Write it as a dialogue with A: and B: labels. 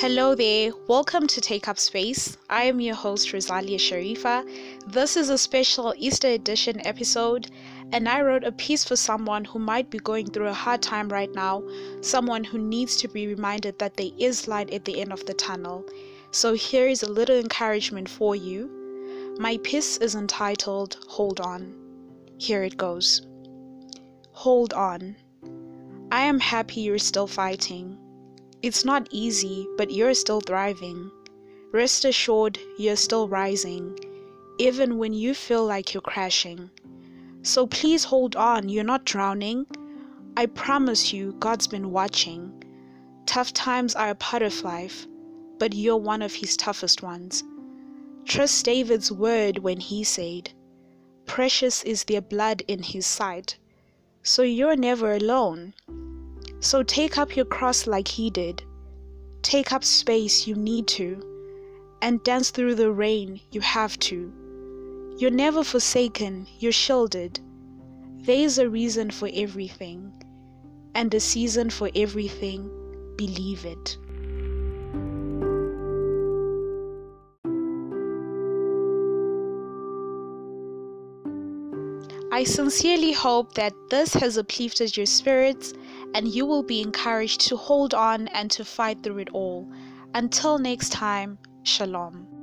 A: Hello there, welcome to Take Up Space. I am your host, Rosalia Sharifa. This is a special Easter edition episode, and I wrote a piece for someone who might be going through a hard time right now, someone who needs to be reminded that there is light at the end of the tunnel. So here is a little encouragement for you. My piece is entitled Hold On. Here it goes Hold on. I am happy you're still fighting. It's not easy, but you're still thriving. Rest assured, you're still rising, even when you feel like you're crashing. So please hold on, you're not drowning. I promise you, God's been watching. Tough times are a part of life, but you're one of His toughest ones. Trust David's word when he said, Precious is their blood in His sight. So you're never alone. So take up your cross like he did. Take up space you need to. And dance through the rain you have to. You're never forsaken, you're shielded. There is a reason for everything, and a season for everything. Believe it. I sincerely hope that this has uplifted your spirits and you will be encouraged to hold on and to fight through it all. Until next time, Shalom.